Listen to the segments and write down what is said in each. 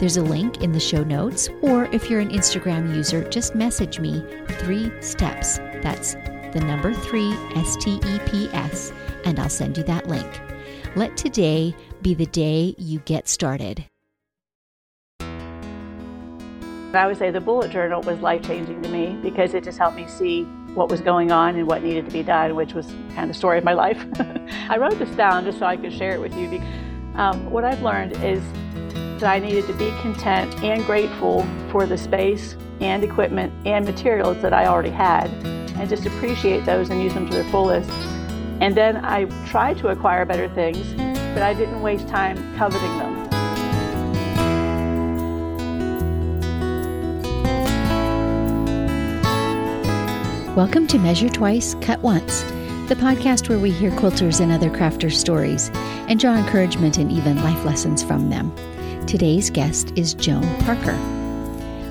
there's a link in the show notes, or if you're an Instagram user, just message me three steps. That's the number three, S T E P S, and I'll send you that link. Let today be the day you get started. I would say the bullet journal was life changing to me because it just helped me see what was going on and what needed to be done, which was kind of the story of my life. I wrote this down just so I could share it with you. Um, what I've learned is I needed to be content and grateful for the space and equipment and materials that I already had and just appreciate those and use them to their fullest. And then I tried to acquire better things, but I didn't waste time coveting them. Welcome to Measure Twice, Cut Once, the podcast where we hear quilters and other crafters' stories and draw encouragement and even life lessons from them. Today's guest is Joan Parker.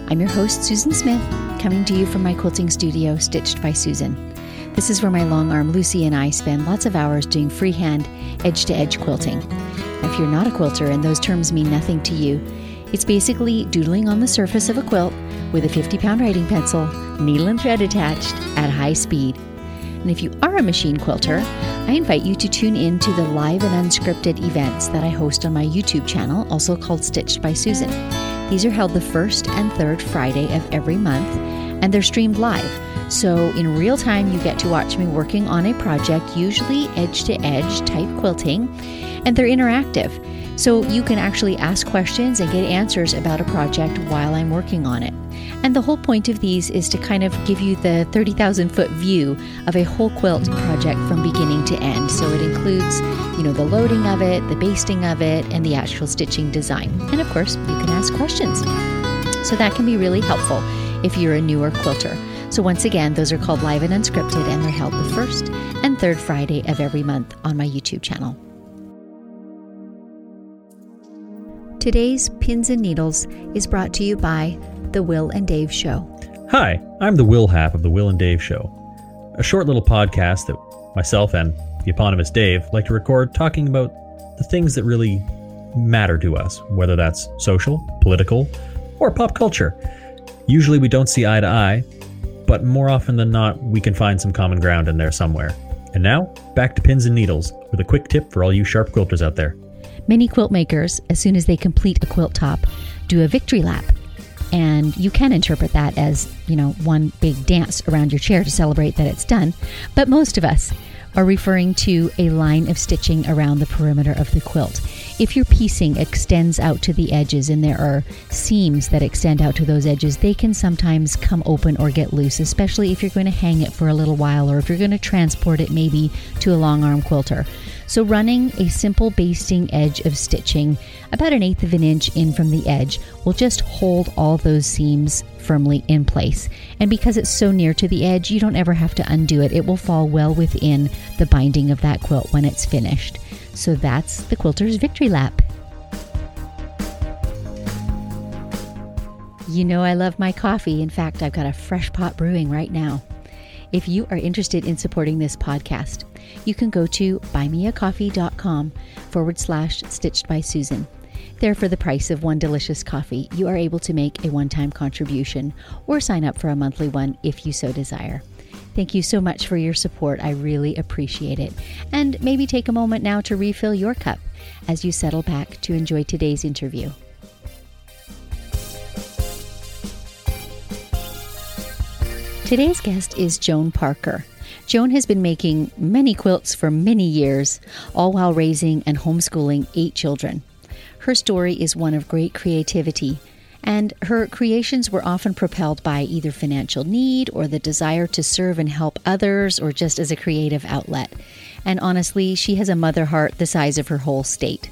I'm your host, Susan Smith, coming to you from my quilting studio, Stitched by Susan. This is where my long arm Lucy and I spend lots of hours doing freehand, edge to edge quilting. If you're not a quilter and those terms mean nothing to you, it's basically doodling on the surface of a quilt with a 50 pound writing pencil, needle and thread attached at high speed. And if you are a machine quilter, I invite you to tune in to the live and unscripted events that I host on my YouTube channel, also called Stitched by Susan. These are held the first and third Friday of every month, and they're streamed live. So, in real time, you get to watch me working on a project, usually edge to edge type quilting, and they're interactive. So, you can actually ask questions and get answers about a project while I'm working on it. And the whole point of these is to kind of give you the 30,000 foot view of a whole quilt project from beginning to end. So it includes, you know, the loading of it, the basting of it, and the actual stitching design. And of course, you can ask questions. So that can be really helpful if you're a newer quilter. So once again, those are called live and unscripted, and they're held the first and third Friday of every month on my YouTube channel. Today's Pins and Needles is brought to you by The Will and Dave Show. Hi, I'm the Will Hap of The Will and Dave Show, a short little podcast that myself and the eponymous Dave like to record talking about the things that really matter to us, whether that's social, political, or pop culture. Usually we don't see eye to eye, but more often than not, we can find some common ground in there somewhere. And now, back to pins and needles with a quick tip for all you sharp quilters out there. Many quilt makers, as soon as they complete a quilt top, do a victory lap. And you can interpret that as, you know, one big dance around your chair to celebrate that it's done. But most of us are referring to a line of stitching around the perimeter of the quilt. If your piecing extends out to the edges and there are seams that extend out to those edges, they can sometimes come open or get loose, especially if you're going to hang it for a little while or if you're going to transport it maybe to a long arm quilter. So, running a simple basting edge of stitching about an eighth of an inch in from the edge will just hold all those seams firmly in place. And because it's so near to the edge, you don't ever have to undo it. It will fall well within the binding of that quilt when it's finished. So, that's the quilter's victory lap. You know, I love my coffee. In fact, I've got a fresh pot brewing right now. If you are interested in supporting this podcast, you can go to buymeacoffee.com forward slash stitched by Susan. There, for the price of one delicious coffee, you are able to make a one time contribution or sign up for a monthly one if you so desire. Thank you so much for your support. I really appreciate it. And maybe take a moment now to refill your cup as you settle back to enjoy today's interview. Today's guest is Joan Parker. Joan has been making many quilts for many years, all while raising and homeschooling eight children. Her story is one of great creativity, and her creations were often propelled by either financial need or the desire to serve and help others or just as a creative outlet. And honestly, she has a mother heart the size of her whole state.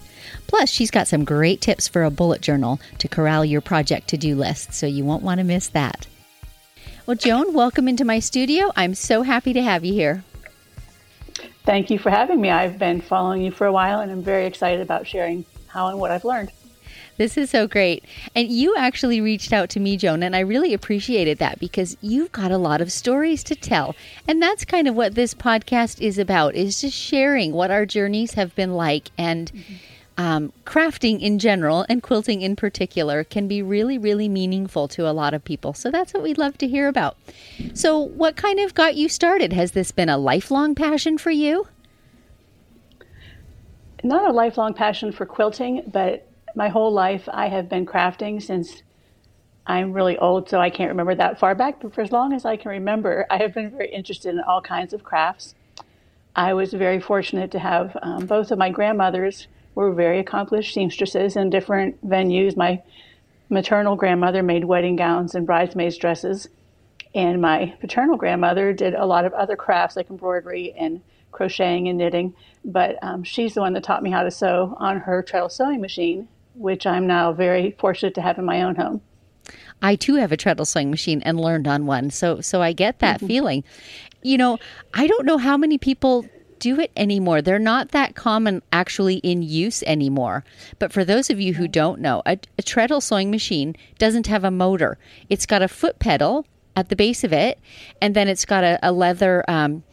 Plus, she's got some great tips for a bullet journal to corral your project to do list, so you won't want to miss that. Well, Joan, welcome into my studio. I'm so happy to have you here. Thank you for having me. I've been following you for a while and I'm very excited about sharing how and what I've learned. This is so great. And you actually reached out to me, Joan, and I really appreciated that because you've got a lot of stories to tell. And that's kind of what this podcast is about, is just sharing what our journeys have been like and mm-hmm. um, crafting in general and quilting in particular can be really, really meaningful to a lot of people. So that's what we'd love to hear about. So what kind of got you started? Has this been a lifelong passion for you? Not a lifelong passion for quilting, but my whole life I have been crafting since I'm really old, so I can't remember that far back, but for as long as I can remember, I have been very interested in all kinds of crafts. I was very fortunate to have um, both of my grandmothers were very accomplished seamstresses in different venues. My maternal grandmother made wedding gowns and bridesmaids' dresses, and my paternal grandmother did a lot of other crafts like embroidery and crocheting and knitting. But um, she's the one that taught me how to sew on her treadle sewing machine, which I'm now very fortunate to have in my own home. I too have a treadle sewing machine and learned on one. So so I get that mm-hmm. feeling. You know, I don't know how many people do it anymore. They're not that common actually in use anymore. But for those of you who don't know, a, a treadle sewing machine doesn't have a motor. It's got a foot pedal at the base of it, and then it's got a, a leather um,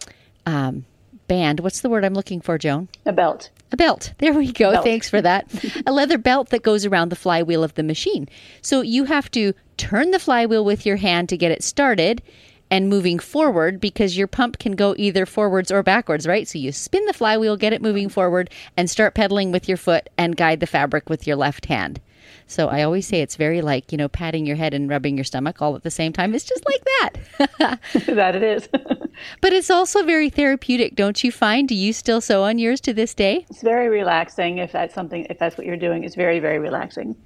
um, band. What's the word I'm looking for, Joan? A belt. A belt. There we go. Belt. Thanks for that. a leather belt that goes around the flywheel of the machine. So you have to turn the flywheel with your hand to get it started and moving forward because your pump can go either forwards or backwards, right? So you spin the flywheel, get it moving forward, and start pedaling with your foot and guide the fabric with your left hand. So I always say it's very like, you know, patting your head and rubbing your stomach all at the same time. It's just like that. that it is. But it's also very therapeutic, don't you find? Do you still sew on yours to this day? It's very relaxing if that's something if that's what you're doing. It's very, very relaxing.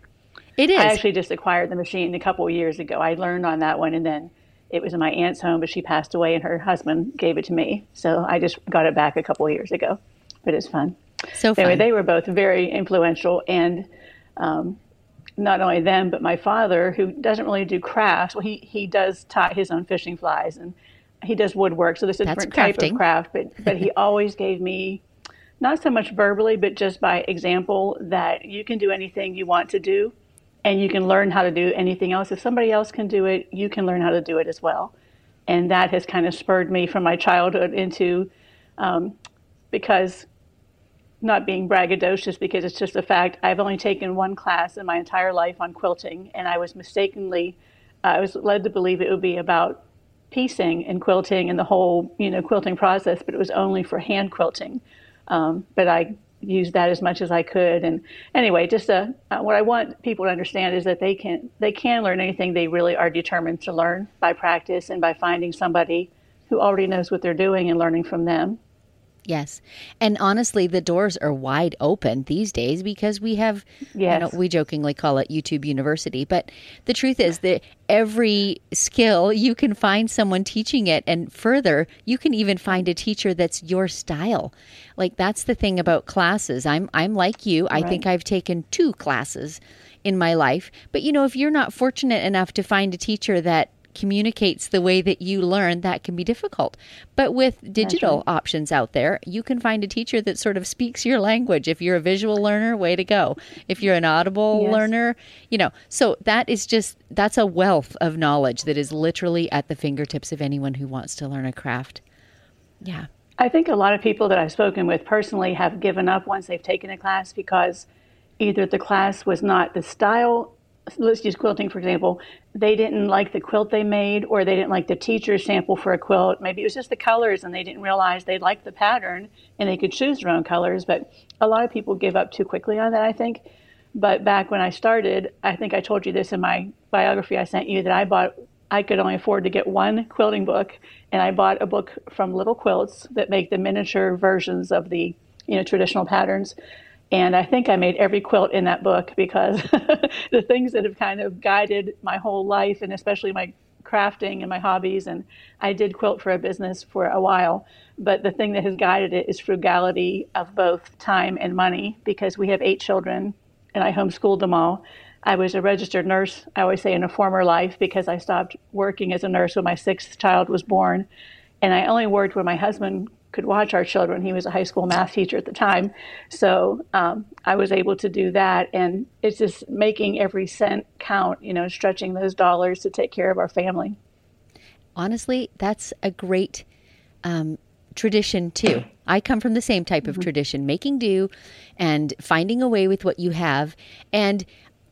It is. I actually just acquired the machine a couple of years ago. I learned on that one and then it was in my aunt's home, but she passed away and her husband gave it to me. So I just got it back a couple of years ago. But it's fun. So fun. Anyway, they were both very influential and um, not only them, but my father, who doesn't really do crafts. Well, he, he does tie his own fishing flies and he does woodwork. So there's a different type of craft, but, but he always gave me, not so much verbally, but just by example, that you can do anything you want to do and you can learn how to do anything else. If somebody else can do it, you can learn how to do it as well. And that has kind of spurred me from my childhood into, um, because not being braggadocious because it's just a fact. I've only taken one class in my entire life on quilting, and I was mistakenly, uh, I was led to believe it would be about piecing and quilting and the whole, you know, quilting process, but it was only for hand quilting. Um, but I used that as much as I could. And anyway, just uh, uh, what I want people to understand is that they can they can learn anything they really are determined to learn by practice and by finding somebody who already knows what they're doing and learning from them. Yes. And honestly, the doors are wide open these days because we have, yes. you know, we jokingly call it YouTube University. But the truth is that every skill, you can find someone teaching it. And further, you can even find a teacher that's your style. Like that's the thing about classes. I'm, I'm like you. I think I've taken two classes in my life. But, you know, if you're not fortunate enough to find a teacher that communicates the way that you learn, that can be difficult. But with digital right. options out there, you can find a teacher that sort of speaks your language. If you're a visual learner, way to go. If you're an audible yes. learner, you know, so that is just, that's a wealth of knowledge that is literally at the fingertips of anyone who wants to learn a craft. Yeah. I think a lot of people that I've spoken with personally have given up once they've taken a class because either the class was not the style let's use quilting for example. They didn't like the quilt they made or they didn't like the teacher's sample for a quilt. Maybe it was just the colors and they didn't realize they liked the pattern and they could choose their own colors. But a lot of people give up too quickly on that i think. But back when i started i think i told you this in my biography i sent you that i bought i could only afford to get one quilting book and i bought a book from little quilts that make the miniature versions of the you know traditional patterns and I think I made every quilt in that book because the things that have kind of guided my whole life and especially my crafting and my hobbies. And I did quilt for a business for a while. But the thing that has guided it is frugality of both time and money because we have eight children and I homeschooled them all. I was a registered nurse, I always say in a former life, because I stopped working as a nurse when my sixth child was born. And I only worked when my husband could watch our children. He was a high school math teacher at the time. So um, I was able to do that. And it's just making every cent count, you know, stretching those dollars to take care of our family. Honestly, that's a great um, tradition too. I come from the same type of mm-hmm. tradition, making do and finding a way with what you have. And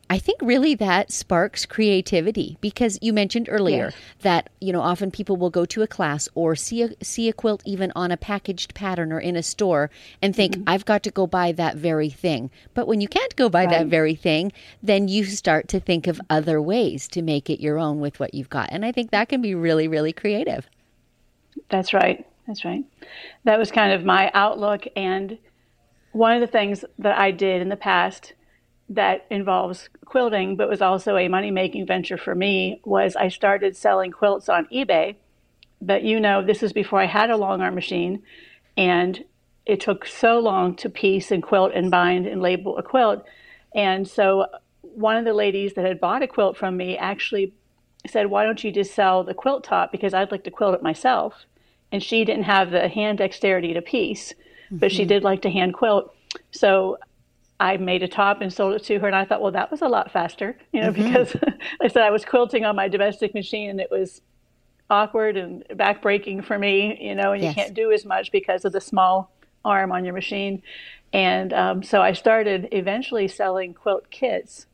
I think really that sparks creativity because you mentioned earlier that you know often people will go to a class or see a see a quilt even on a packaged pattern or in a store and think mm-hmm. I've got to go buy that very thing. But when you can't go buy right. that very thing, then you start to think of other ways to make it your own with what you've got. And I think that can be really really creative. That's right. That's right. That was kind of my outlook and one of the things that I did in the past that involves quilting, but was also a money making venture for me, was I started selling quilts on eBay. But you know, this is before I had a long arm machine, and it took so long to piece and quilt and bind and label a quilt. And so, one of the ladies that had bought a quilt from me actually said, Why don't you just sell the quilt top? Because I'd like to quilt it myself. And she didn't have the hand dexterity to piece, mm-hmm. but she mm-hmm. did like to hand quilt. So I made a top and sold it to her, and I thought, well, that was a lot faster, you know, mm-hmm. because I said I was quilting on my domestic machine, and it was awkward and backbreaking for me, you know, and yes. you can't do as much because of the small arm on your machine. And um, so I started eventually selling quilt kits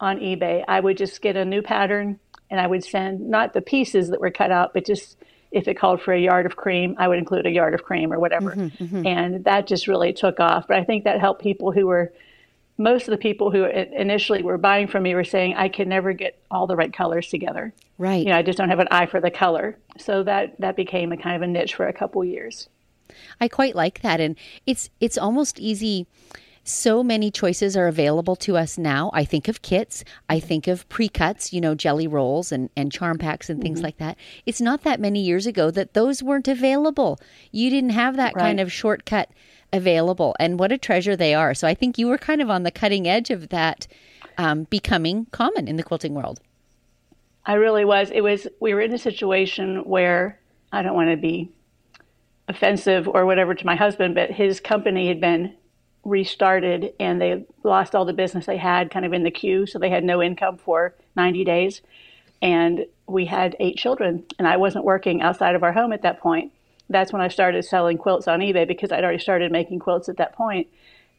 on eBay. I would just get a new pattern, and I would send not the pieces that were cut out, but just if it called for a yard of cream, I would include a yard of cream or whatever. Mm-hmm, mm-hmm. And that just really took off. But I think that helped people who were most of the people who initially were buying from me were saying I could never get all the right colors together. Right. You know, I just don't have an eye for the color. So that that became a kind of a niche for a couple years. I quite like that and it's it's almost easy so many choices are available to us now. I think of kits, I think of pre-cuts, you know, jelly rolls and, and charm packs and things mm-hmm. like that. It's not that many years ago that those weren't available. You didn't have that right. kind of shortcut available, and what a treasure they are. So I think you were kind of on the cutting edge of that um, becoming common in the quilting world. I really was. It was. We were in a situation where I don't want to be offensive or whatever to my husband, but his company had been restarted and they lost all the business they had kind of in the queue, so they had no income for 90 days. And we had eight children, and I wasn't working outside of our home at that point that's when I started selling quilts on eBay because I'd already started making quilts at that point.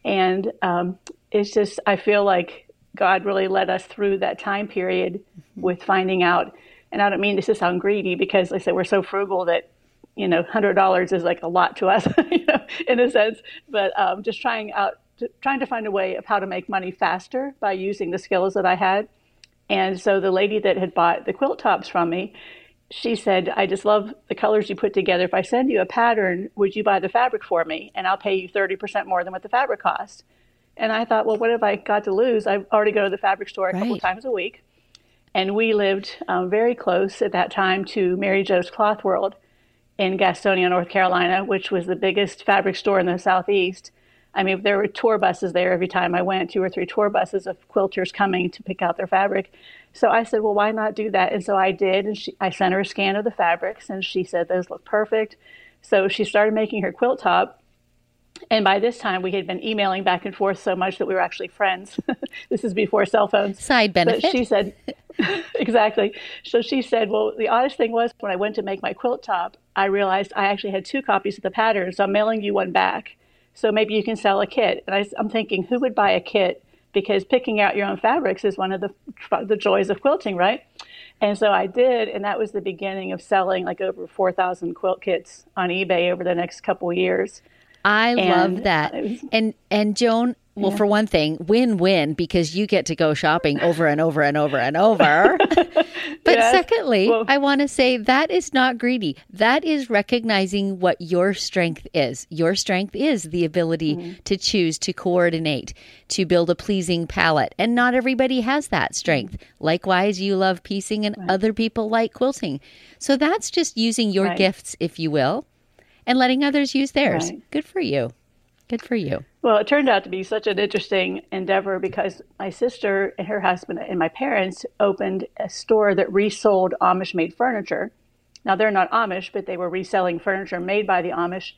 And um, it's just, I feel like God really led us through that time period mm-hmm. with finding out. And I don't mean this to sound greedy because, like I said, we're so frugal that, you know, $100 is like a lot to us, you know, in a sense. But um, just trying out, trying to find a way of how to make money faster by using the skills that I had. And so the lady that had bought the quilt tops from me, she said, I just love the colors you put together. If I send you a pattern, would you buy the fabric for me? And I'll pay you 30% more than what the fabric costs. And I thought, well, what have I got to lose? I already go to the fabric store a right. couple times a week. And we lived um, very close at that time to Mary Jo's Cloth World in Gastonia, North Carolina, which was the biggest fabric store in the Southeast. I mean, there were tour buses there every time I went, two or three tour buses of quilters coming to pick out their fabric. So I said, well, why not do that? And so I did. And she, I sent her a scan of the fabrics, and she said those look perfect. So she started making her quilt top. And by this time, we had been emailing back and forth so much that we were actually friends. this is before cell phones. Side benefit. But she said, exactly. So she said, well, the oddest thing was when I went to make my quilt top, I realized I actually had two copies of the pattern. So I'm mailing you one back. So maybe you can sell a kit. And I, I'm thinking, who would buy a kit because picking out your own fabrics is one of the the joys of quilting, right? And so I did, and that was the beginning of selling like over 4,000 quilt kits on eBay over the next couple years. I and love that. Was, and and Joan, well, yeah. for one thing, win win because you get to go shopping over and over and over and over. but yes. secondly, well, I want to say that is not greedy. That is recognizing what your strength is. Your strength is the ability mm-hmm. to choose, to coordinate, to build a pleasing palette. And not everybody has that strength. Likewise, you love piecing and right. other people like quilting. So that's just using your right. gifts, if you will, and letting others use theirs. Right. Good for you. Good for you. Well, it turned out to be such an interesting endeavor because my sister and her husband and my parents opened a store that resold Amish made furniture. Now, they're not Amish, but they were reselling furniture made by the Amish.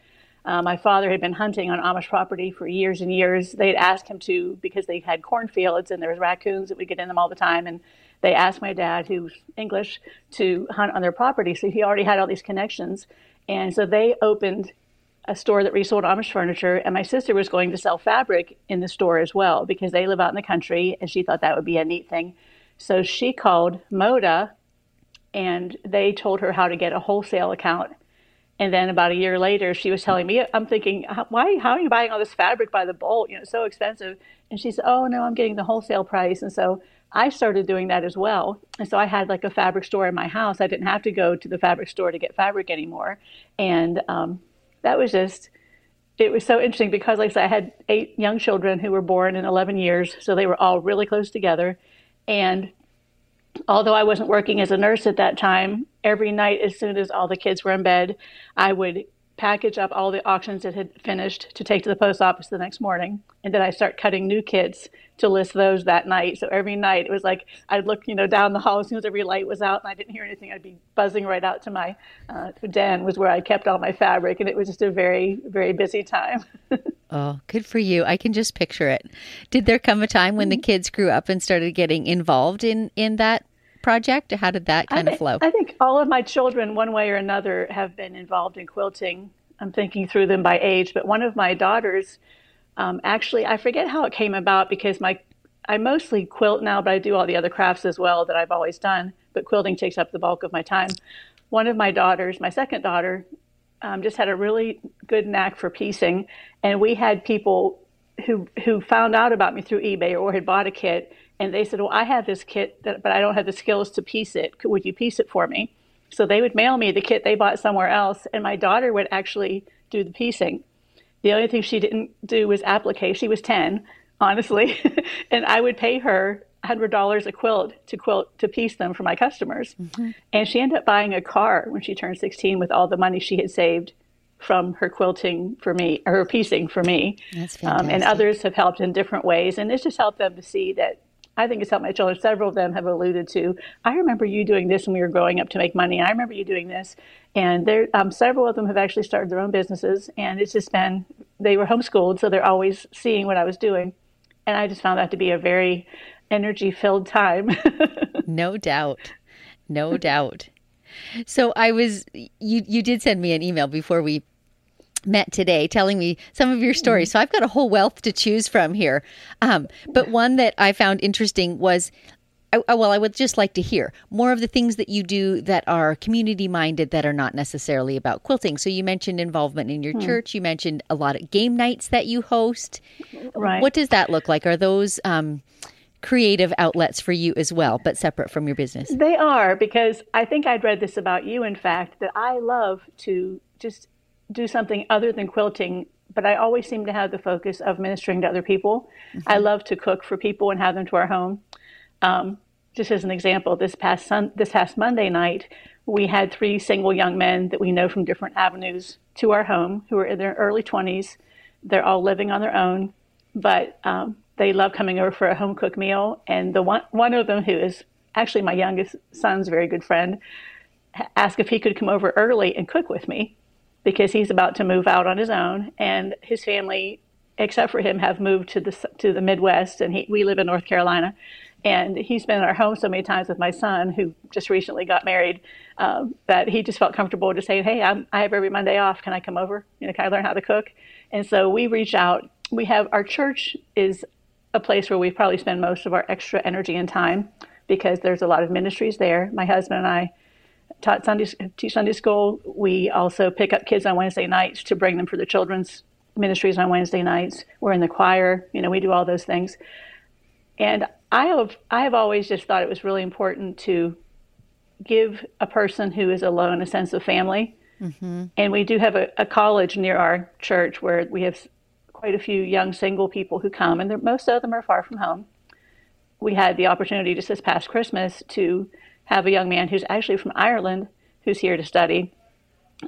Uh, my father had been hunting on Amish property for years and years. They'd asked him to because they had cornfields and there was raccoons that would get in them all the time. And they asked my dad, who's English, to hunt on their property. So he already had all these connections. And so they opened a store that resold Amish furniture, and my sister was going to sell fabric in the store as well because they live out in the country, and she thought that would be a neat thing. So she called Moda, and they told her how to get a wholesale account. And then about a year later, she was telling me, "I'm thinking, why? How are you buying all this fabric by the bolt? You know, it's so expensive." And she said, "Oh no, I'm getting the wholesale price." And so I started doing that as well. And so I had like a fabric store in my house. I didn't have to go to the fabric store to get fabric anymore. And um, that was just it was so interesting because like I said, I had eight young children who were born in 11 years, so they were all really close together. And although I wasn't working as a nurse at that time, every night as soon as all the kids were in bed, I would package up all the auctions that had finished to take to the post office the next morning. And then I start cutting new kits to list those that night. So every night it was like I'd look, you know, down the hall as soon as every light was out and I didn't hear anything. I'd be buzzing right out to my uh, den was where I kept all my fabric, and it was just a very, very busy time. oh, good for you! I can just picture it. Did there come a time when the mm-hmm. kids grew up and started getting involved in in that project? How did that kind think, of flow? I think all of my children, one way or another, have been involved in quilting. I'm thinking through them by age, but one of my daughters, um, actually, I forget how it came about because my I mostly quilt now, but I do all the other crafts as well that I've always done. But quilting takes up the bulk of my time. One of my daughters, my second daughter, um, just had a really good knack for piecing, and we had people who who found out about me through eBay or had bought a kit and they said, "Well, I have this kit, that, but I don't have the skills to piece it. Would you piece it for me?" So they would mail me the kit they bought somewhere else, and my daughter would actually do the piecing. The only thing she didn't do was applique. She was ten, honestly, and I would pay her hundred dollars a quilt to quilt to piece them for my customers. Mm-hmm. And she ended up buying a car when she turned sixteen with all the money she had saved from her quilting for me, or her piecing for me. Um, and others have helped in different ways, and it's just helped them to see that I think it's helped my children. Several of them have alluded to, I remember you doing this when we were growing up to make money. I remember you doing this. And there, um, several of them have actually started their own businesses. And it's just been, they were homeschooled, so they're always seeing what I was doing. And I just found that to be a very energy filled time. no doubt. No doubt. So I was you you did send me an email before we met today telling me some of your stories. Mm-hmm. So I've got a whole wealth to choose from here. Um, but one that I found interesting was I, well, I would just like to hear more of the things that you do that are community minded that are not necessarily about quilting. So you mentioned involvement in your hmm. church. You mentioned a lot of game nights that you host. Right. What does that look like? Are those um, creative outlets for you as well, but separate from your business? They are because I think I'd read this about you, in fact, that I love to just do something other than quilting, but I always seem to have the focus of ministering to other people. Mm-hmm. I love to cook for people and have them to our home. Um, just as an example, this past sun, this past Monday night, we had three single young men that we know from different avenues to our home who are in their early 20s. They're all living on their own, but um, they love coming over for a home cooked meal. And the one one of them, who is actually my youngest son's very good friend, asked if he could come over early and cook with me because he's about to move out on his own, and his family, except for him, have moved to the to the Midwest, and he, we live in North Carolina. And he's been in our home so many times with my son, who just recently got married, um, that he just felt comfortable to say, "Hey, I'm, I have every Monday off. Can I come over? You know, can I learn how to cook?" And so we reach out. We have our church is a place where we probably spend most of our extra energy and time because there's a lot of ministries there. My husband and I taught Sunday, teach Sunday school. We also pick up kids on Wednesday nights to bring them for the children's ministries on Wednesday nights. We're in the choir. You know, we do all those things. And I have I have always just thought it was really important to give a person who is alone a sense of family. Mm-hmm. And we do have a, a, college near our church where we have quite a few young single people who come, and most of them are far from home. We had the opportunity just this past Christmas to have a young man who's actually from Ireland who's here to study.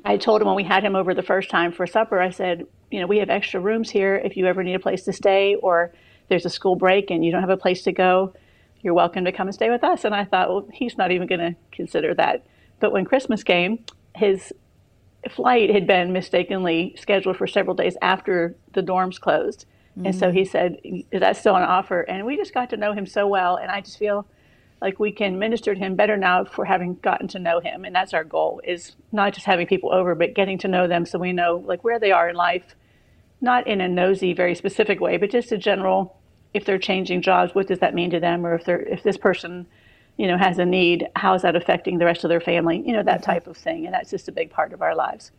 I told him when we had him over the first time for supper, I said, you know, we have extra rooms here if you ever need a place to stay or there's a school break and you don't have a place to go, you're welcome to come and stay with us. And I thought, well, he's not even going to consider that. But when Christmas came, his flight had been mistakenly scheduled for several days after the dorms closed. Mm-hmm. And so he said, Is that still an offer? And we just got to know him so well. And I just feel like we can minister to him better now for having gotten to know him. And that's our goal is not just having people over, but getting to know them so we know like where they are in life, not in a nosy, very specific way, but just a general, if they're changing jobs, what does that mean to them? Or if they're, if this person, you know, has a need, how is that affecting the rest of their family? You know, that mm-hmm. type of thing. And that's just a big part of our lives.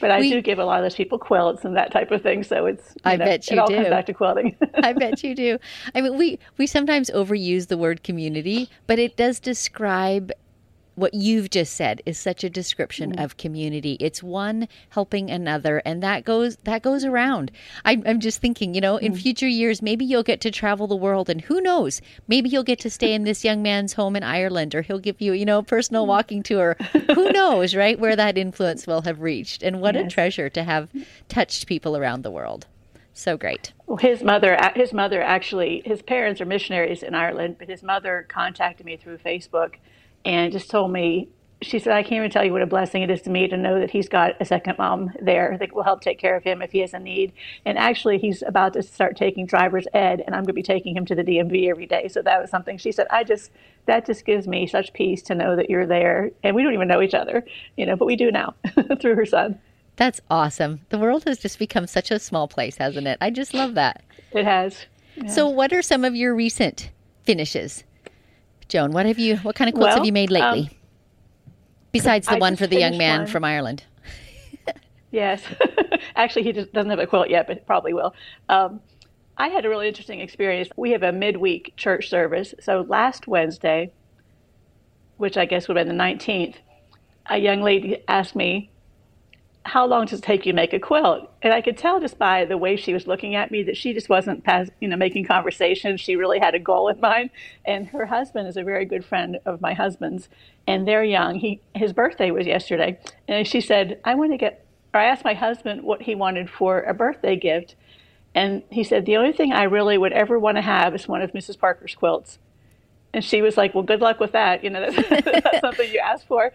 But I we, do give a lot of those people quilts and that type of thing. So it's I know, bet you it all do. comes back to quilting. I bet you do. I mean, we we sometimes overuse the word community, but it does describe what you've just said is such a description mm-hmm. of community. It's one helping another, and that goes that goes around. I, am just thinking, you know, mm-hmm. in future years, maybe you'll get to travel the world, and who knows, maybe you'll get to stay in this young man's home in Ireland, or he'll give you, you know, a personal mm-hmm. walking tour. who knows, right, where that influence will have reached? And what yes. a treasure to have touched people around the world. So great. Well, his mother, his mother actually, his parents are missionaries in Ireland, but his mother contacted me through Facebook and just told me, she said, I can't even tell you what a blessing it is to me to know that he's got a second mom there that will help take care of him if he has a need. And actually, he's about to start taking driver's ed, and I'm going to be taking him to the DMV every day. So that was something she said, I just, that just gives me such peace to know that you're there. And we don't even know each other, you know, but we do now through her son. That's awesome. The world has just become such a small place, hasn't it? I just love that. It has. So, what are some of your recent finishes? Joan, what have you? What kind of quilts well, have you made lately? Um, Besides the I one for the young man one. from Ireland. yes, actually, he just doesn't have a quilt yet, but probably will. Um, I had a really interesting experience. We have a midweek church service. So last Wednesday, which I guess would have been the 19th, a young lady asked me how long does it take you to make a quilt? And I could tell just by the way she was looking at me that she just wasn't, pass, you know, making conversation. She really had a goal in mind. And her husband is a very good friend of my husband's, and they're young. He his birthday was yesterday, and she said, "I want to get." Or I asked my husband what he wanted for a birthday gift, and he said, "The only thing I really would ever want to have is one of Mrs. Parker's quilts." And she was like, "Well, good luck with that. You know, that's, that's something you asked for."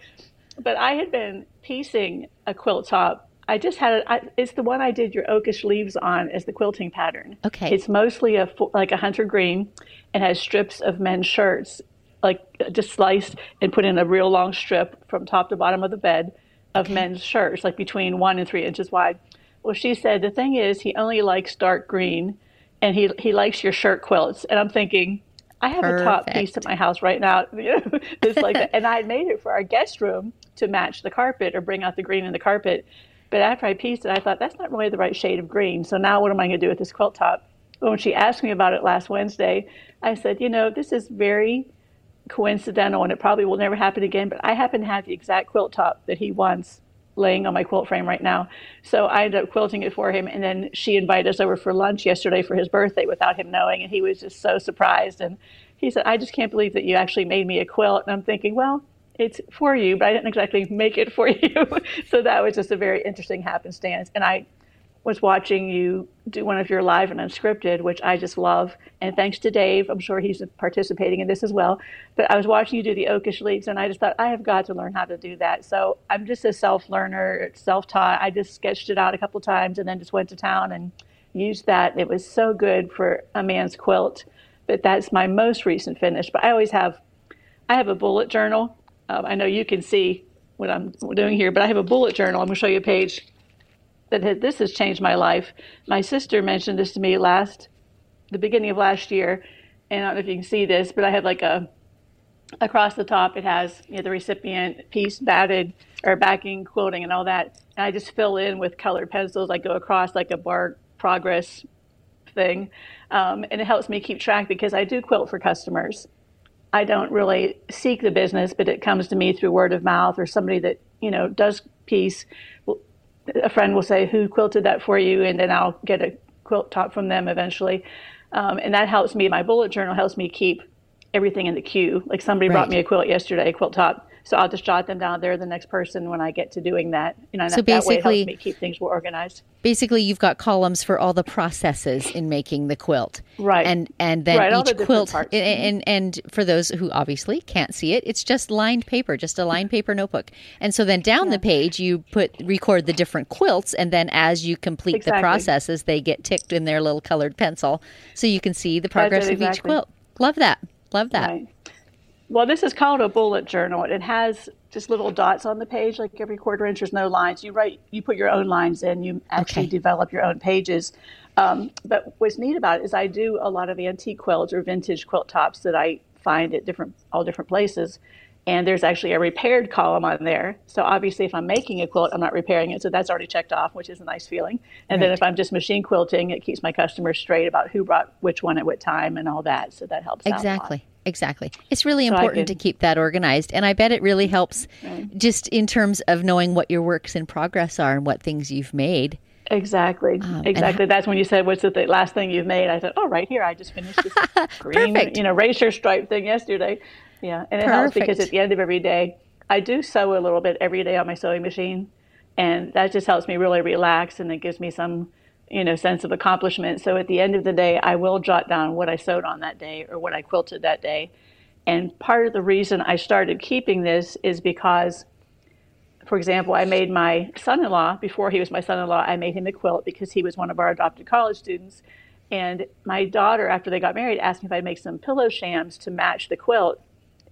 But I had been piecing a quilt top. I just had it. It's the one I did your oakish leaves on as the quilting pattern. Okay. It's mostly a like a hunter green, and has strips of men's shirts, like just sliced and put in a real long strip from top to bottom of the bed of okay. men's shirts, like between one and three inches wide. Well, she said the thing is he only likes dark green, and he he likes your shirt quilts. And I'm thinking, I have Perfect. a top piece at my house right now. it's like, and I made it for our guest room to match the carpet or bring out the green in the carpet. But after I pieced it, I thought that's not really the right shade of green. So now what am I going to do with this quilt top? When she asked me about it last Wednesday, I said, you know, this is very coincidental and it probably will never happen again. But I happen to have the exact quilt top that he wants laying on my quilt frame right now. So I ended up quilting it for him. And then she invited us over for lunch yesterday for his birthday without him knowing. And he was just so surprised. And he said, I just can't believe that you actually made me a quilt. And I'm thinking, well, it's for you, but I didn't exactly make it for you. so that was just a very interesting happenstance. And I was watching you do one of your live and unscripted, which I just love. And thanks to Dave, I'm sure he's participating in this as well. But I was watching you do the oakish leaves, and I just thought I have got to learn how to do that. So I'm just a self learner, self taught. I just sketched it out a couple times and then just went to town and used that. It was so good for a man's quilt. But that's my most recent finish. But I always have, I have a bullet journal um, I know you can see what I'm doing here, but I have a bullet journal. I'm going to show you a page that this has changed my life. My sister mentioned this to me last, the beginning of last year, and I don't know if you can see this, but I have like a across the top. It has you know, the recipient piece batted or backing, quilting, and all that. And I just fill in with colored pencils. I go across like a bar progress thing, um, and it helps me keep track because I do quilt for customers. I don't really seek the business, but it comes to me through word of mouth or somebody that you know does piece. A friend will say, "Who quilted that for you?" and then I'll get a quilt top from them eventually, um, and that helps me. My bullet journal helps me keep everything in the queue. Like somebody right. brought me a quilt yesterday, a quilt top So I'll just jot them down there. The next person when I get to doing that, you know, so that, basically, that way helps me keep things more organized. Basically, you've got columns for all the processes in making the quilt, right? And and then right, each the quilt, and, and and for those who obviously can't see it, it's just lined paper, just a lined paper notebook. And so then down yeah. the page, you put record the different quilts, and then as you complete exactly. the processes, they get ticked in their little colored pencil, so you can see the progress exactly. of each quilt. Love that. Love that. Right. Well, this is called a bullet journal. It has just little dots on the page, like every quarter inch. There's no lines. You write, you put your own lines in. You actually okay. develop your own pages. Um, but what's neat about it is I do a lot of antique quilts or vintage quilt tops that I find at different all different places. And there's actually a repaired column on there. So obviously, if I'm making a quilt, I'm not repairing it. So that's already checked off, which is a nice feeling. And right. then if I'm just machine quilting, it keeps my customers straight about who brought which one at what time and all that. So that helps exactly. Exactly. It's really so important to keep that organized. And I bet it really helps right. just in terms of knowing what your works in progress are and what things you've made. Exactly. Um, exactly. That's when you said, "What's the th- last thing you've made?" I said, "Oh, right here. I just finished this green, you know, racer stripe thing yesterday." Yeah, and it Perfect. helps because at the end of every day, I do sew a little bit every day on my sewing machine, and that just helps me really relax, and it gives me some you know, sense of accomplishment. So at the end of the day, I will jot down what I sewed on that day or what I quilted that day. And part of the reason I started keeping this is because, for example, I made my son in law, before he was my son in law, I made him a quilt because he was one of our adopted college students. And my daughter, after they got married, asked me if I'd make some pillow shams to match the quilt.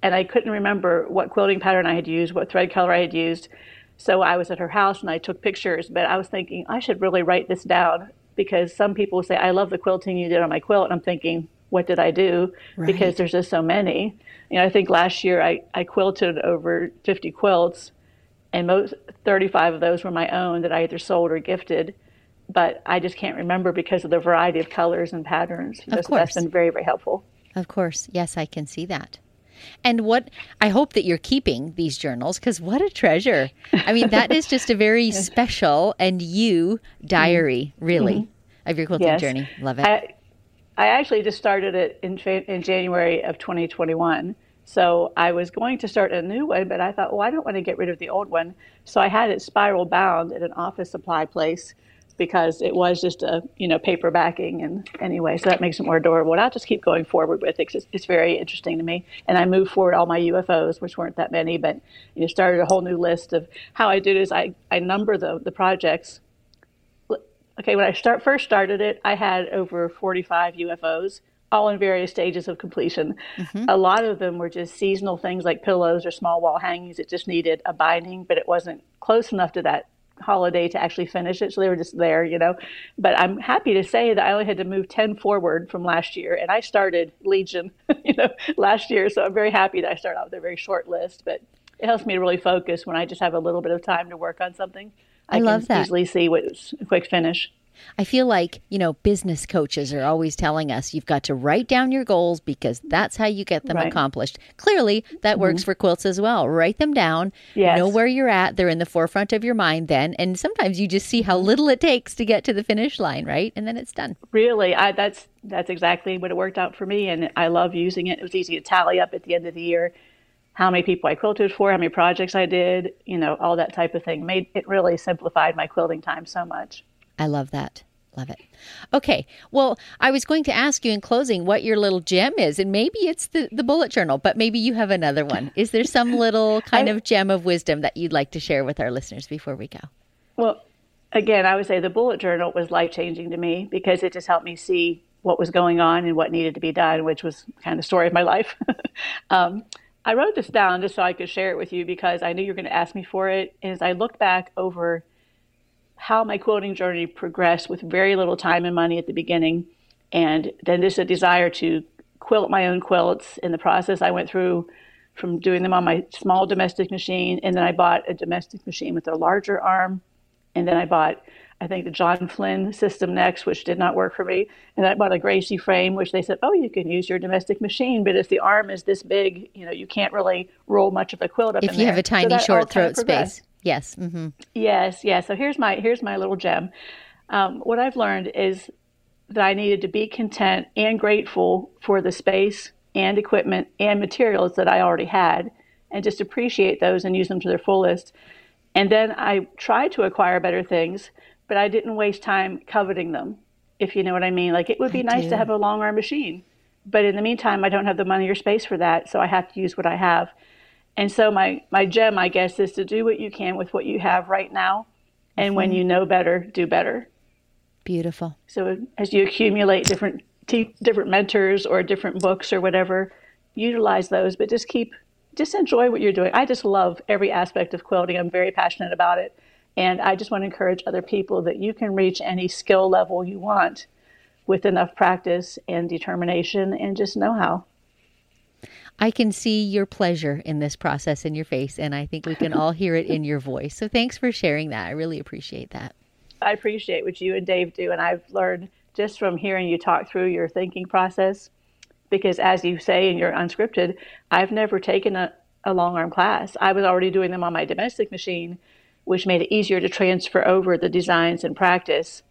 And I couldn't remember what quilting pattern I had used, what thread color I had used. So I was at her house and I took pictures, but I was thinking I should really write this down because some people say, I love the quilting you did on my quilt. And I'm thinking, what did I do? Right. Because there's just so many. You know, I think last year I, I quilted over 50 quilts, and most 35 of those were my own that I either sold or gifted. But I just can't remember because of the variety of colors and patterns. Of course. That's been very, very helpful. Of course. Yes, I can see that. And what I hope that you're keeping these journals because what a treasure. I mean, that is just a very special and you diary, mm-hmm. really, mm-hmm. of your quilting yes. journey. Love it. I, I actually just started it in, in January of 2021. So I was going to start a new one, but I thought, well, I don't want to get rid of the old one. So I had it spiral bound at an office supply place because it was just a you know paper backing and anyway so that makes it more adorable and i'll just keep going forward with it it's, it's very interesting to me and i moved forward all my ufos which weren't that many but you know started a whole new list of how i do is i, I number the, the projects okay when i start first started it i had over 45 ufos all in various stages of completion. Mm-hmm. A lot of them were just seasonal things like pillows or small wall hangings. It just needed a binding, but it wasn't close enough to that holiday to actually finish it. So they were just there, you know. But I'm happy to say that I only had to move 10 forward from last year. And I started Legion, you know, last year. So I'm very happy that I started out with a very short list. But it helps me to really focus when I just have a little bit of time to work on something. I, I love that. easily see what's a quick finish. I feel like, you know, business coaches are always telling us you've got to write down your goals because that's how you get them right. accomplished. Clearly, that mm-hmm. works for quilts as well. Write them down, yes. know where you're at. They're in the forefront of your mind then. And sometimes you just see how little it takes to get to the finish line, right? And then it's done. Really, I, that's that's exactly what it worked out for me. And I love using it. It was easy to tally up at the end of the year how many people I quilted for, how many projects I did, you know, all that type of thing. Made it really simplified my quilting time so much. I love that. Love it. Okay. Well, I was going to ask you in closing what your little gem is, and maybe it's the, the bullet journal, but maybe you have another one. Is there some little kind I, of gem of wisdom that you'd like to share with our listeners before we go? Well, again, I would say the bullet journal was life changing to me because it just helped me see what was going on and what needed to be done, which was kind of the story of my life. um, I wrote this down just so I could share it with you because I knew you were going to ask me for it. And as I look back over how my quilting journey progressed with very little time and money at the beginning, and then just a desire to quilt my own quilts. In the process, I went through from doing them on my small domestic machine, and then I bought a domestic machine with a larger arm, and then I bought, I think, the John Flynn system next, which did not work for me, and I bought a Gracie frame, which they said, oh, you can use your domestic machine, but if the arm is this big, you know, you can't really roll much of a quilt up. If you there. have a tiny so short throat space. Yes. Mm-hmm. Yes. Yes. So here's my here's my little gem. Um, what I've learned is that I needed to be content and grateful for the space and equipment and materials that I already had, and just appreciate those and use them to their fullest. And then I tried to acquire better things, but I didn't waste time coveting them, if you know what I mean. Like it would be I nice do. to have a long arm machine, but in the meantime, I don't have the money or space for that, so I have to use what I have. And so my my gem, I guess, is to do what you can with what you have right now, and mm-hmm. when you know better, do better. Beautiful. So as you accumulate different te- different mentors or different books or whatever, utilize those, but just keep just enjoy what you're doing. I just love every aspect of quilting. I'm very passionate about it. And I just want to encourage other people that you can reach any skill level you want with enough practice and determination and just know how. I can see your pleasure in this process in your face, and I think we can all hear it in your voice. So thanks for sharing that. I really appreciate that. I appreciate what you and Dave do, and I've learned just from hearing you talk through your thinking process. Because as you say in your unscripted, I've never taken a, a long arm class. I was already doing them on my domestic machine, which made it easier to transfer over the designs and practice.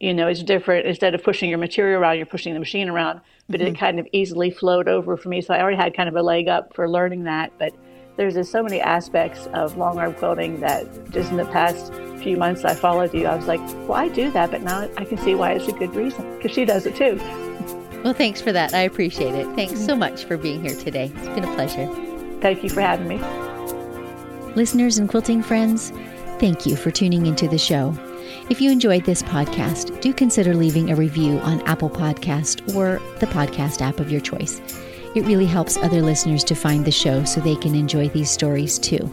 You know, it's different. Instead of pushing your material around, you're pushing the machine around. But mm-hmm. it kind of easily flowed over for me. So I already had kind of a leg up for learning that. But there's just so many aspects of long arm quilting that just in the past few months I followed you, I was like, well, I do that, but now I can see why it's a good reason because she does it too. Well, thanks for that. I appreciate it. Thanks so much for being here today. It's been a pleasure. Thank you for having me. Listeners and quilting friends, thank you for tuning into the show. If you enjoyed this podcast, do consider leaving a review on Apple Podcast or the podcast app of your choice. It really helps other listeners to find the show so they can enjoy these stories too.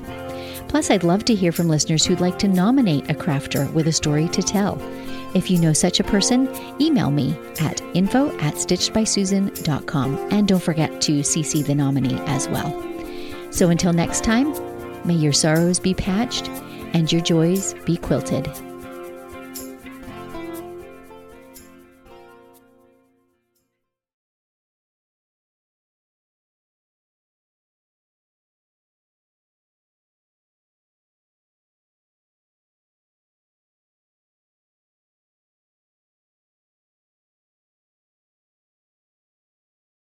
Plus, I'd love to hear from listeners who'd like to nominate a crafter with a story to tell. If you know such a person, email me at info at stitchedbysusan.com and don't forget to CC the nominee as well. So until next time, may your sorrows be patched and your joys be quilted.